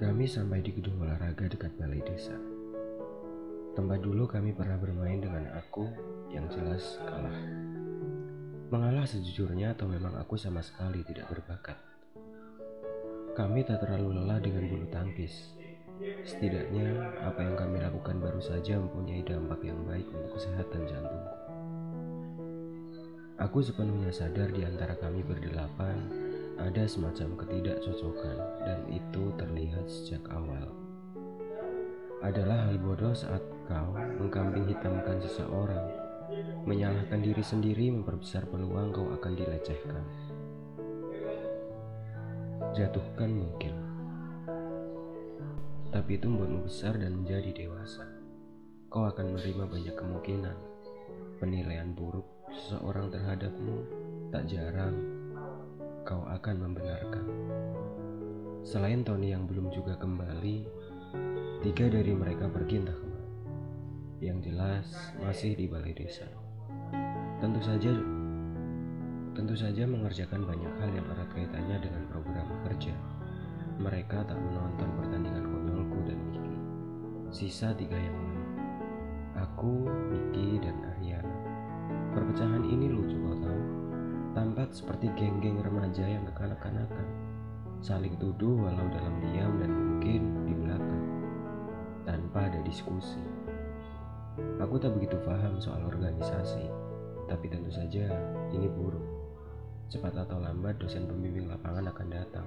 Kami sampai di gedung olahraga dekat balai desa. Tempat dulu kami pernah bermain dengan aku yang jelas kalah. Mengalah sejujurnya atau memang aku sama sekali tidak berbakat. Kami tak terlalu lelah dengan bulu tangkis. Setidaknya apa yang kami lakukan baru saja mempunyai dampak yang baik untuk kesehatan jantungku. Aku sepenuhnya sadar di antara kami berdelapan ada semacam ketidakcocokan dan itu terlihat sejak awal. Adalah hal bodoh saat kau mengkambing hitamkan seseorang, menyalahkan diri sendiri memperbesar peluang kau akan dilecehkan. Jatuhkan mungkin, tapi itu membuatmu besar dan menjadi dewasa. Kau akan menerima banyak kemungkinan, penilaian buruk seseorang terhadapmu tak jarang kau akan membenarkan. Selain Tony yang belum juga kembali, tiga dari mereka pergi entah ke mana. Yang jelas masih di balai desa. Tentu saja, tentu saja mengerjakan banyak hal yang erat kaitannya dengan program kerja. Mereka tak menonton pertandingan konyolku dan Miki. Sisa tiga yang lain. Aku, Miki, dan Ariana. Perpecahan ini lucu tampak seperti geng-geng remaja yang kekanak-kanakan, saling tuduh walau dalam diam dan mungkin di belakang, tanpa ada diskusi. Aku tak begitu paham soal organisasi, tapi tentu saja ini buruk. Cepat atau lambat dosen pembimbing lapangan akan datang.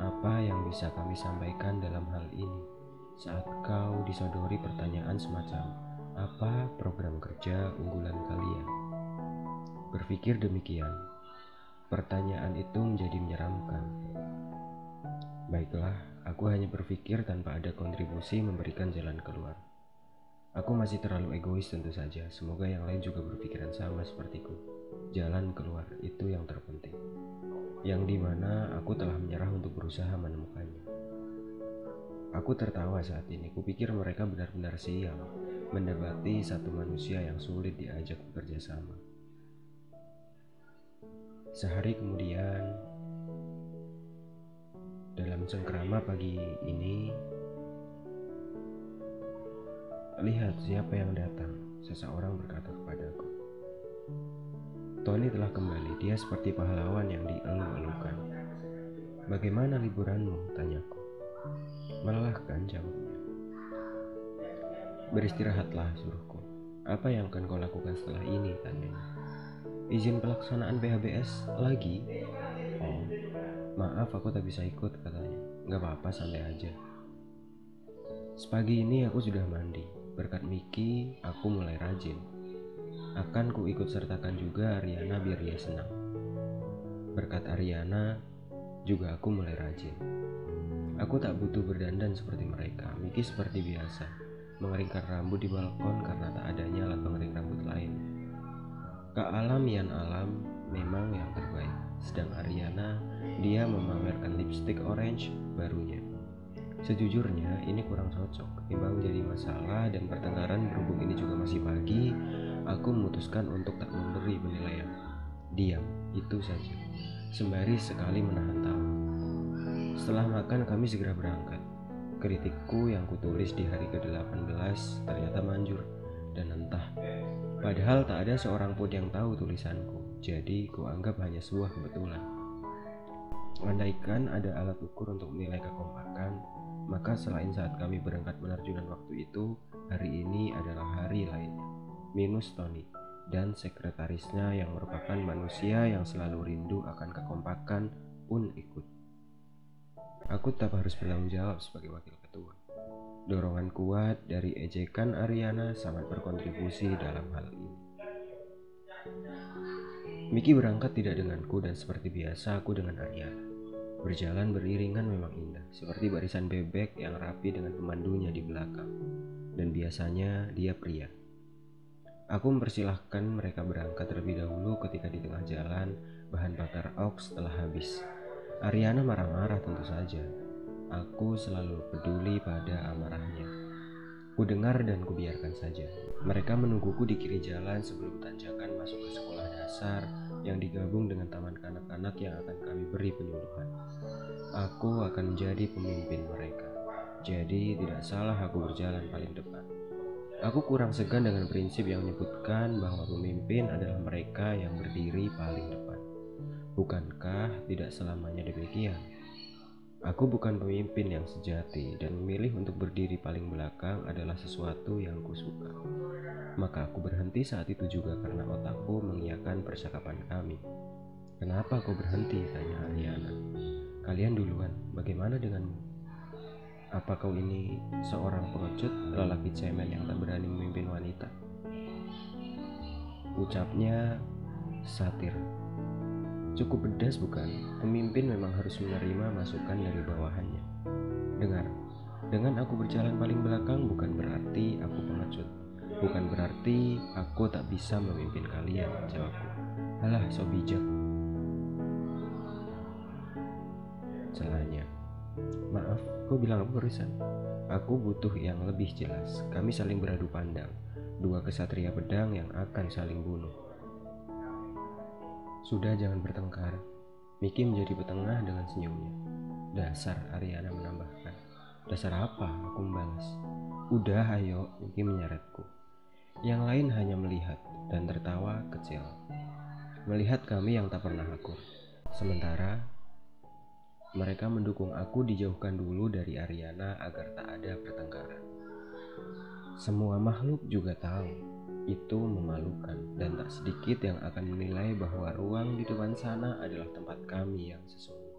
Apa yang bisa kami sampaikan dalam hal ini saat kau disodori pertanyaan semacam apa program kerja unggulan kalian? Berpikir demikian, pertanyaan itu menjadi menyeramkan. Baiklah, aku hanya berpikir tanpa ada kontribusi memberikan jalan keluar. Aku masih terlalu egois tentu saja, semoga yang lain juga berpikiran sama sepertiku. Jalan keluar itu yang terpenting. Yang di mana aku telah menyerah untuk berusaha menemukannya. Aku tertawa saat ini, kupikir mereka benar-benar sial mendebati satu manusia yang sulit diajak bekerja sama. Sehari kemudian, dalam cengkrama pagi ini, lihat siapa yang datang. Seseorang berkata kepadaku, Tony telah kembali. Dia seperti pahlawan yang dielu-elukan. Bagaimana liburanmu? Tanyaku. Melelahkan jawabnya. Beristirahatlah, suruhku. Apa yang akan kau lakukan setelah ini? Tanyanya izin pelaksanaan PHBS lagi? Oh. Maaf aku tak bisa ikut katanya. Nggak apa-apa santai aja. Sepagi ini aku sudah mandi. Berkat Miki aku mulai rajin. Akan ku ikut sertakan juga Ariana biar dia senang. Berkat Ariana juga aku mulai rajin. Aku tak butuh berdandan seperti mereka. Miki seperti biasa. Mengeringkan rambut di balkon karena tak adanya alat pengering rambut lain Kealamian alam memang yang terbaik. Sedang Ariana, dia memamerkan lipstick orange barunya. Sejujurnya ini kurang cocok, timbang jadi masalah dan pertengkaran berhubung ini juga masih pagi, aku memutuskan untuk tak memberi penilaian. Diam, itu saja. Sembari sekali menahan tawa. Setelah makan kami segera berangkat. Kritikku yang kutulis di hari ke-18 Padahal tak ada seorang pun yang tahu tulisanku, jadi kuanggap hanya sebuah kebetulan. Andaikan ada alat ukur untuk menilai kekompakan, maka selain saat kami berangkat penerjunan waktu itu, hari ini adalah hari lainnya. Minus Tony dan sekretarisnya yang merupakan manusia yang selalu rindu akan kekompakan pun ikut. Aku tetap harus bertanggung jawab sebagai wakil ketua. Dorongan kuat dari ejekan Ariana sangat berkontribusi dalam hal ini. Miki berangkat tidak denganku dan seperti biasa aku dengan Ariana. Berjalan beriringan memang indah, seperti barisan bebek yang rapi dengan pemandunya di belakang. Dan biasanya dia pria. Aku mempersilahkan mereka berangkat terlebih dahulu ketika di tengah jalan bahan bakar aux telah habis. Ariana marah-marah tentu saja, Aku selalu peduli pada amarahnya. Ku dengar dan ku biarkan saja. Mereka menungguku di kiri jalan sebelum tanjakan masuk ke sekolah dasar yang digabung dengan taman kanak-kanak yang akan kami beri penyuluhan. Aku akan menjadi pemimpin mereka. Jadi tidak salah aku berjalan paling depan. Aku kurang segan dengan prinsip yang menyebutkan bahwa pemimpin adalah mereka yang berdiri paling depan. Bukankah tidak selamanya demikian? Aku bukan pemimpin yang sejati dan memilih untuk berdiri paling belakang adalah sesuatu yang kusuka. Maka aku berhenti saat itu juga karena otakku mengiyakan percakapan kami. Kenapa kau berhenti? Tanya Ariana. Kalian duluan, bagaimana denganmu? Apa kau ini seorang pengecut, lelaki cemen yang tak berani memimpin wanita? Ucapnya satir Cukup pedas bukan? Pemimpin memang harus menerima masukan dari bawahannya. Dengar, dengan aku berjalan paling belakang bukan berarti aku pengecut. Bukan berarti aku tak bisa memimpin kalian, jawabku. Alah, so bijak. Celahnya. Maaf, kau bilang apa barusan? Aku butuh yang lebih jelas. Kami saling beradu pandang. Dua kesatria pedang yang akan saling bunuh. Sudah jangan bertengkar. Miki menjadi petengah dengan senyumnya. Dasar, Ariana menambahkan. Dasar apa? Aku membalas. Udah, ayo, Miki menyeretku. Yang lain hanya melihat dan tertawa kecil. Melihat kami yang tak pernah akur. Sementara mereka mendukung aku dijauhkan dulu dari Ariana agar tak ada pertengkaran. Semua makhluk juga tahu itu memalukan dan tak sedikit yang akan menilai bahwa ruang di depan sana adalah tempat kami yang sesungguhnya.